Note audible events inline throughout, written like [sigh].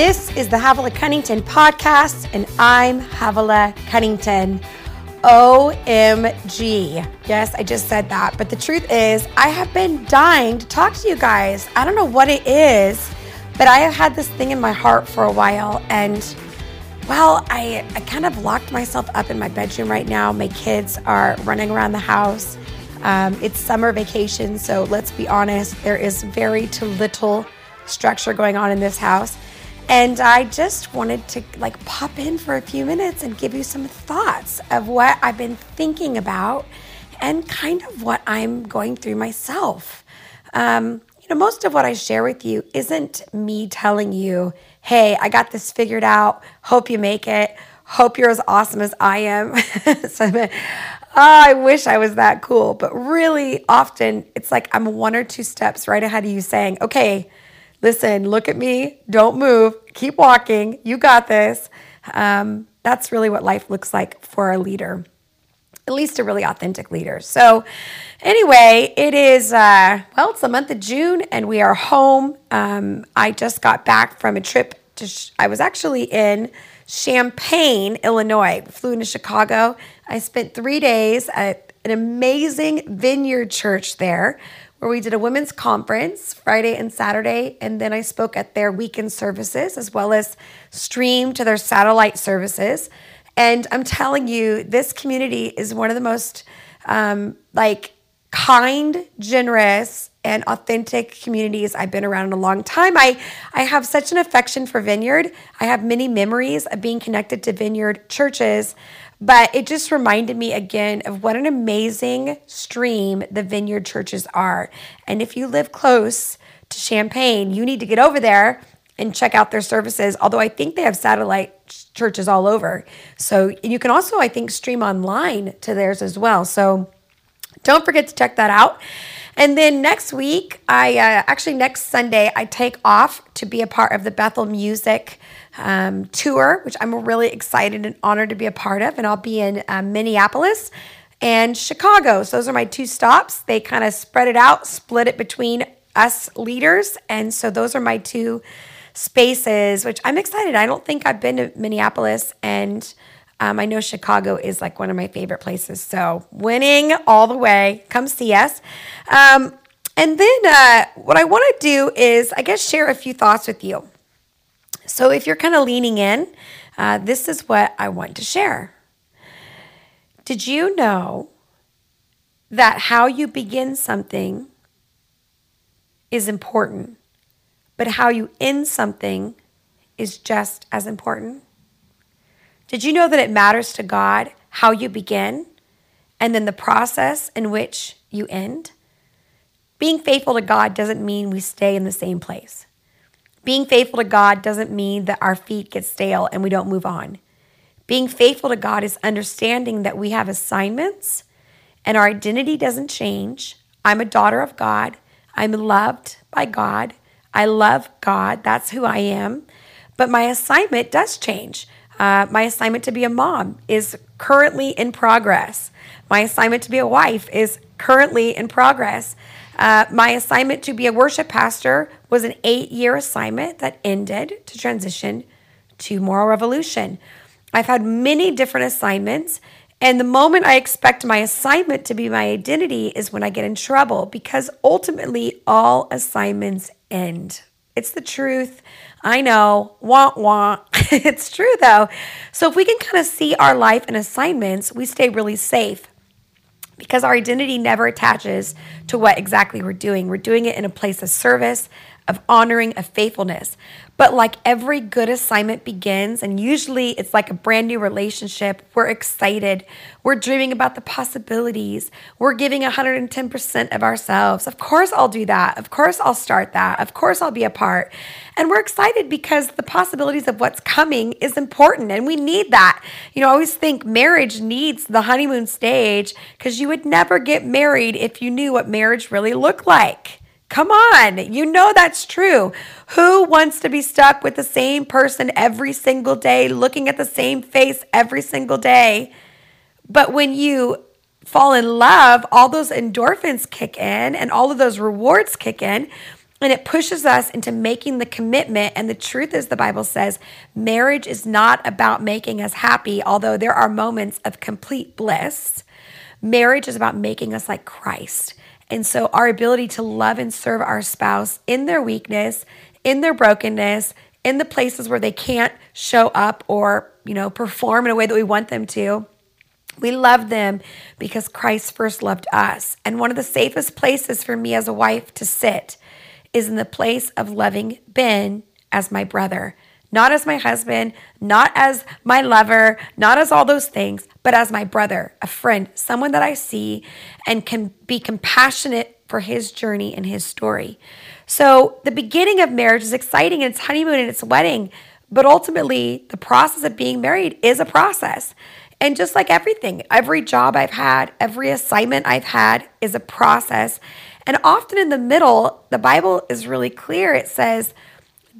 This is the Havilah Cunnington podcast, and I'm Havilah Cunnington. OMG. Yes, I just said that. But the truth is, I have been dying to talk to you guys. I don't know what it is, but I have had this thing in my heart for a while. And well, I, I kind of locked myself up in my bedroom right now. My kids are running around the house. Um, it's summer vacation, so let's be honest, there is very too little structure going on in this house. And I just wanted to like pop in for a few minutes and give you some thoughts of what I've been thinking about and kind of what I'm going through myself. Um, you know, most of what I share with you isn't me telling you, hey, I got this figured out. Hope you make it. Hope you're as awesome as I am. [laughs] so, oh, I wish I was that cool. But really, often it's like I'm one or two steps right ahead of you saying, okay, listen, look at me, don't move, keep walking, you got this. Um, that's really what life looks like for a leader, at least a really authentic leader. So, anyway, it is, uh, well, it's the month of June and we are home. Um, I just got back from a trip to, sh- I was actually in Champaign, Illinois, flew into Chicago. I spent three days at an amazing vineyard church there where we did a women's conference Friday and Saturday. And then I spoke at their weekend services as well as streamed to their satellite services. And I'm telling you, this community is one of the most um, like kind, generous, and authentic communities I've been around in a long time. I, I have such an affection for Vineyard. I have many memories of being connected to Vineyard churches. But it just reminded me again of what an amazing stream the vineyard churches are. And if you live close to Champaign, you need to get over there and check out their services. Although I think they have satellite churches all over. So you can also, I think, stream online to theirs as well. So don't forget to check that out. And then next week, I uh, actually next Sunday, I take off to be a part of the Bethel Music um, tour, which I'm really excited and honored to be a part of. And I'll be in uh, Minneapolis and Chicago. So those are my two stops. They kind of spread it out, split it between us leaders. And so those are my two spaces, which I'm excited. I don't think I've been to Minneapolis and um, I know Chicago is like one of my favorite places. So winning all the way. Come see us. Um, and then uh, what I want to do is, I guess, share a few thoughts with you. So if you're kind of leaning in, uh, this is what I want to share. Did you know that how you begin something is important, but how you end something is just as important? Did you know that it matters to God how you begin and then the process in which you end? Being faithful to God doesn't mean we stay in the same place. Being faithful to God doesn't mean that our feet get stale and we don't move on. Being faithful to God is understanding that we have assignments and our identity doesn't change. I'm a daughter of God. I'm loved by God. I love God. That's who I am. But my assignment does change. Uh, my assignment to be a mom is currently in progress. My assignment to be a wife is currently in progress. Uh, my assignment to be a worship pastor was an eight year assignment that ended to transition to Moral Revolution. I've had many different assignments, and the moment I expect my assignment to be my identity is when I get in trouble because ultimately all assignments end. It's the truth. I know, wah wah. [laughs] it's true though. So if we can kind of see our life and assignments, we stay really safe because our identity never attaches to what exactly we're doing. We're doing it in a place of service, of honoring, of faithfulness. But like every good assignment begins, and usually it's like a brand new relationship, we're excited. We're dreaming about the possibilities. We're giving 110% of ourselves. Of course, I'll do that. Of course, I'll start that. Of course, I'll be a part. And we're excited because the possibilities of what's coming is important, and we need that. You know, I always think marriage needs the honeymoon stage because you would never get married if you knew what marriage really looked like. Come on, you know that's true. Who wants to be stuck with the same person every single day, looking at the same face every single day? But when you fall in love, all those endorphins kick in and all of those rewards kick in. and it pushes us into making the commitment. And the truth is, the Bible says marriage is not about making us happy, although there are moments of complete bliss. Marriage is about making us like Christ. And so, our ability to love and serve our spouse in their weakness, in their brokenness, in the places where they can't show up or, you know, perform in a way that we want them to. We love them because Christ first loved us. And one of the safest places for me as a wife to sit is in the place of loving Ben as my brother, not as my husband, not as my lover, not as all those things, but as my brother, a friend, someone that I see and can be compassionate for his journey and his story. So the beginning of marriage is exciting and it's honeymoon and it's wedding, but ultimately the process of being married is a process. And just like everything, every job I've had, every assignment I've had is a process. And often in the middle, the Bible is really clear. It says,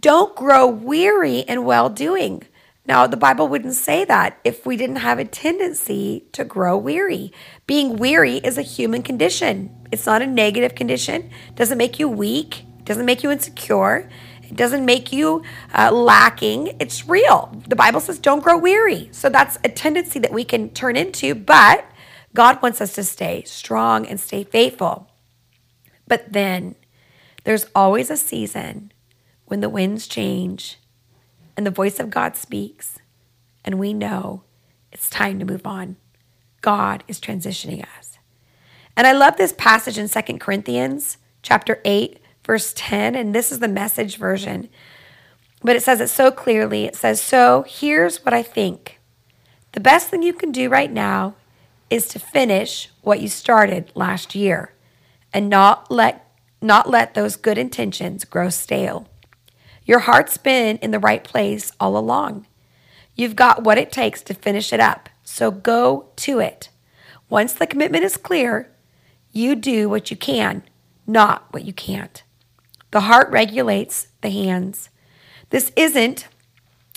don't grow weary in well doing. Now, the Bible wouldn't say that if we didn't have a tendency to grow weary. Being weary is a human condition. It's not a negative condition. It doesn't make you weak, it doesn't make you insecure, it doesn't make you uh, lacking. It's real. The Bible says don't grow weary. So that's a tendency that we can turn into, but God wants us to stay strong and stay faithful. But then there's always a season when the winds change and the voice of God speaks, and we know it's time to move on. God is transitioning us. And I love this passage in Second Corinthians chapter 8 verse 10 and this is the message version. But it says it so clearly. It says, "So, here's what I think. The best thing you can do right now is to finish what you started last year and not let not let those good intentions grow stale. Your heart's been in the right place all along. You've got what it takes to finish it up. So go to it. Once the commitment is clear, you do what you can, not what you can't. The heart regulates the hands. This isn't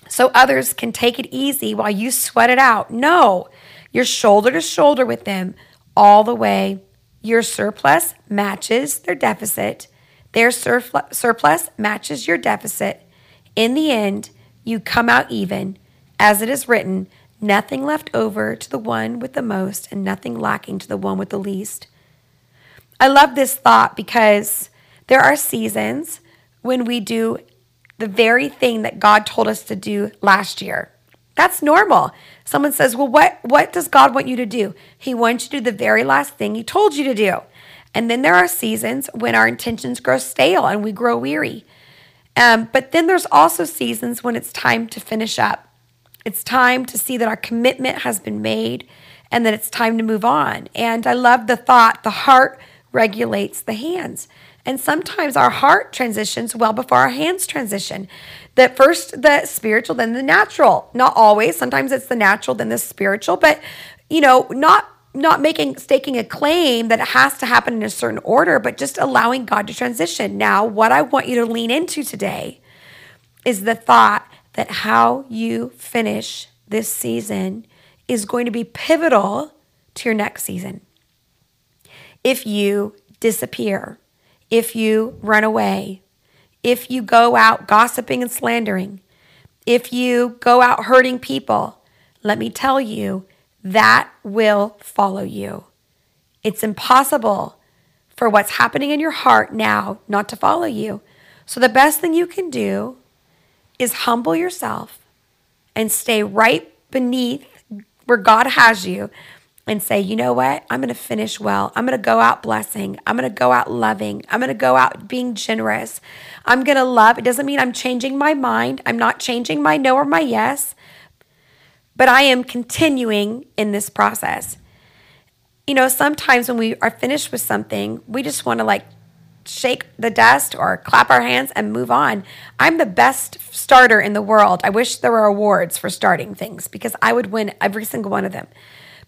so others can take it easy while you sweat it out. No, you're shoulder to shoulder with them all the way your surplus matches their deficit. Their surplus matches your deficit. In the end, you come out even. As it is written, nothing left over to the one with the most, and nothing lacking to the one with the least. I love this thought because there are seasons when we do the very thing that God told us to do last year. That's normal. Someone says, Well, what, what does God want you to do? He wants you to do the very last thing He told you to do. And then there are seasons when our intentions grow stale and we grow weary. Um, but then there's also seasons when it's time to finish up. It's time to see that our commitment has been made and that it's time to move on. And I love the thought the heart regulates the hands. And sometimes our heart transitions well before our hands transition. That first the spiritual, then the natural. Not always. Sometimes it's the natural, then the spiritual. But you know, not not making staking a claim that it has to happen in a certain order, but just allowing God to transition. Now, what I want you to lean into today is the thought that how you finish this season is going to be pivotal to your next season. If you disappear, if you run away, if you go out gossiping and slandering, if you go out hurting people, let me tell you, that will follow you. It's impossible for what's happening in your heart now not to follow you. So, the best thing you can do is humble yourself and stay right beneath where God has you and say, you know what? I'm going to finish well. I'm going to go out blessing. I'm going to go out loving. I'm going to go out being generous. I'm going to love. It doesn't mean I'm changing my mind. I'm not changing my no or my yes, but I am continuing in this process. You know, sometimes when we are finished with something, we just want to like shake the dust or clap our hands and move on. I'm the best starter in the world. I wish there were awards for starting things because I would win every single one of them.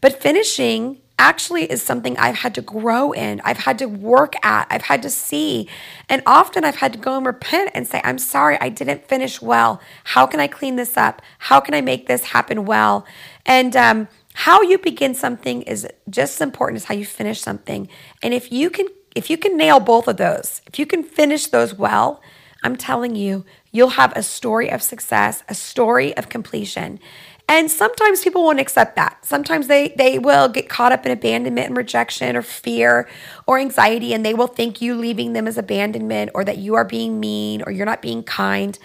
But finishing actually is something I've had to grow in. I've had to work at. I've had to see. And often I've had to go and repent and say, I'm sorry, I didn't finish well. How can I clean this up? How can I make this happen well? And um, how you begin something is just as important as how you finish something. And if you can if you can nail both of those, if you can finish those well, I'm telling you, you'll have a story of success, a story of completion. And sometimes people won't accept that. Sometimes they they will get caught up in abandonment and rejection or fear or anxiety and they will think you leaving them is abandonment or that you are being mean or you're not being kind.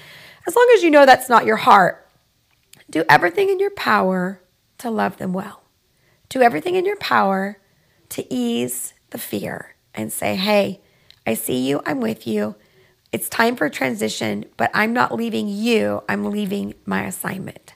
As long as you know that's not your heart, do everything in your power to love them well. Do everything in your power to ease the fear and say, "Hey, I see you. I'm with you. It's time for transition, but I'm not leaving you. I'm leaving my assignment."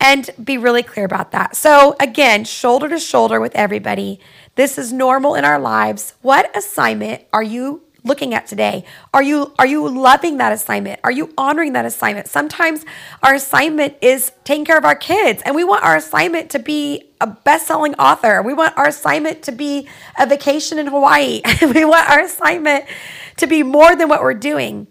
And be really clear about that. So, again, shoulder to shoulder with everybody. This is normal in our lives. What assignment are you looking at today? Are you are you loving that assignment? Are you honoring that assignment? Sometimes our assignment is taking care of our kids and we want our assignment to be a best-selling author. We want our assignment to be a vacation in Hawaii. [laughs] we want our assignment to be more than what we're doing.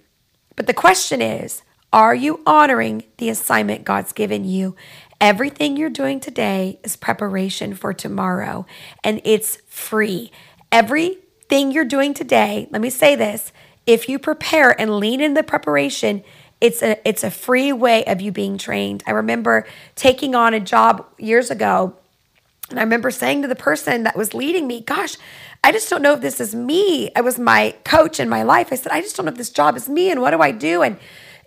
But the question is, are you honoring the assignment God's given you? Everything you're doing today is preparation for tomorrow, and it's free. Everything you're doing today, let me say this if you prepare and lean in the preparation, it's a it's a free way of you being trained. I remember taking on a job years ago and I remember saying to the person that was leading me, gosh, I just don't know if this is me. I was my coach in my life. I said, I just don't know if this job is me and what do I do? And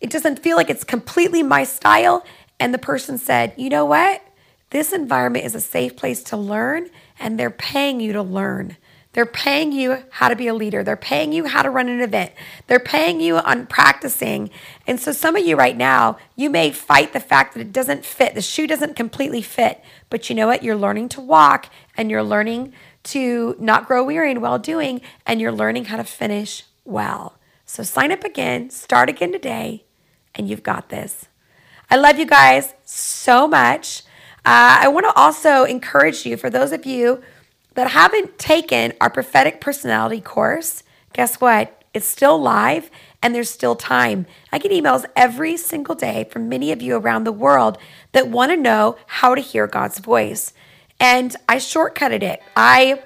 it doesn't feel like it's completely my style. And the person said, You know what? This environment is a safe place to learn, and they're paying you to learn. They're paying you how to be a leader. They're paying you how to run an event. They're paying you on practicing. And so, some of you right now, you may fight the fact that it doesn't fit. The shoe doesn't completely fit. But you know what? You're learning to walk and you're learning to not grow weary in well doing, and you're learning how to finish well. So, sign up again, start again today, and you've got this. I love you guys so much. Uh, I want to also encourage you, for those of you that haven't taken our prophetic personality course, guess what? It's still live and there's still time. I get emails every single day from many of you around the world that want to know how to hear God's voice. And I shortcutted it. I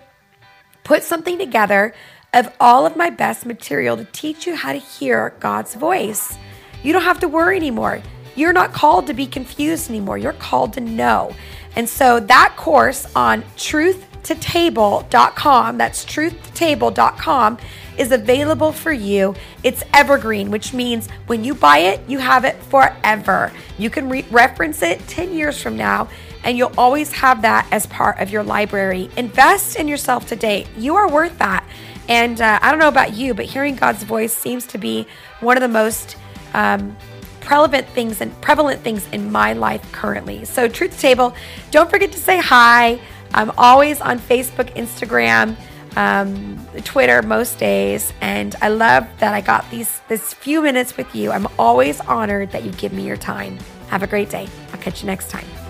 put something together of all of my best material to teach you how to hear God's voice. You don't have to worry anymore. You're not called to be confused anymore. You're called to know. And so that course on truthtotable.com, that's truthtotable.com, is available for you. It's evergreen, which means when you buy it, you have it forever. You can re- reference it 10 years from now, and you'll always have that as part of your library. Invest in yourself today. You are worth that. And uh, I don't know about you, but hearing God's voice seems to be one of the most um, prevalent things and prevalent things in my life currently. So, Truth Table, don't forget to say hi. I'm always on Facebook, Instagram, um, Twitter most days, and I love that I got these this few minutes with you. I'm always honored that you give me your time. Have a great day. I'll catch you next time.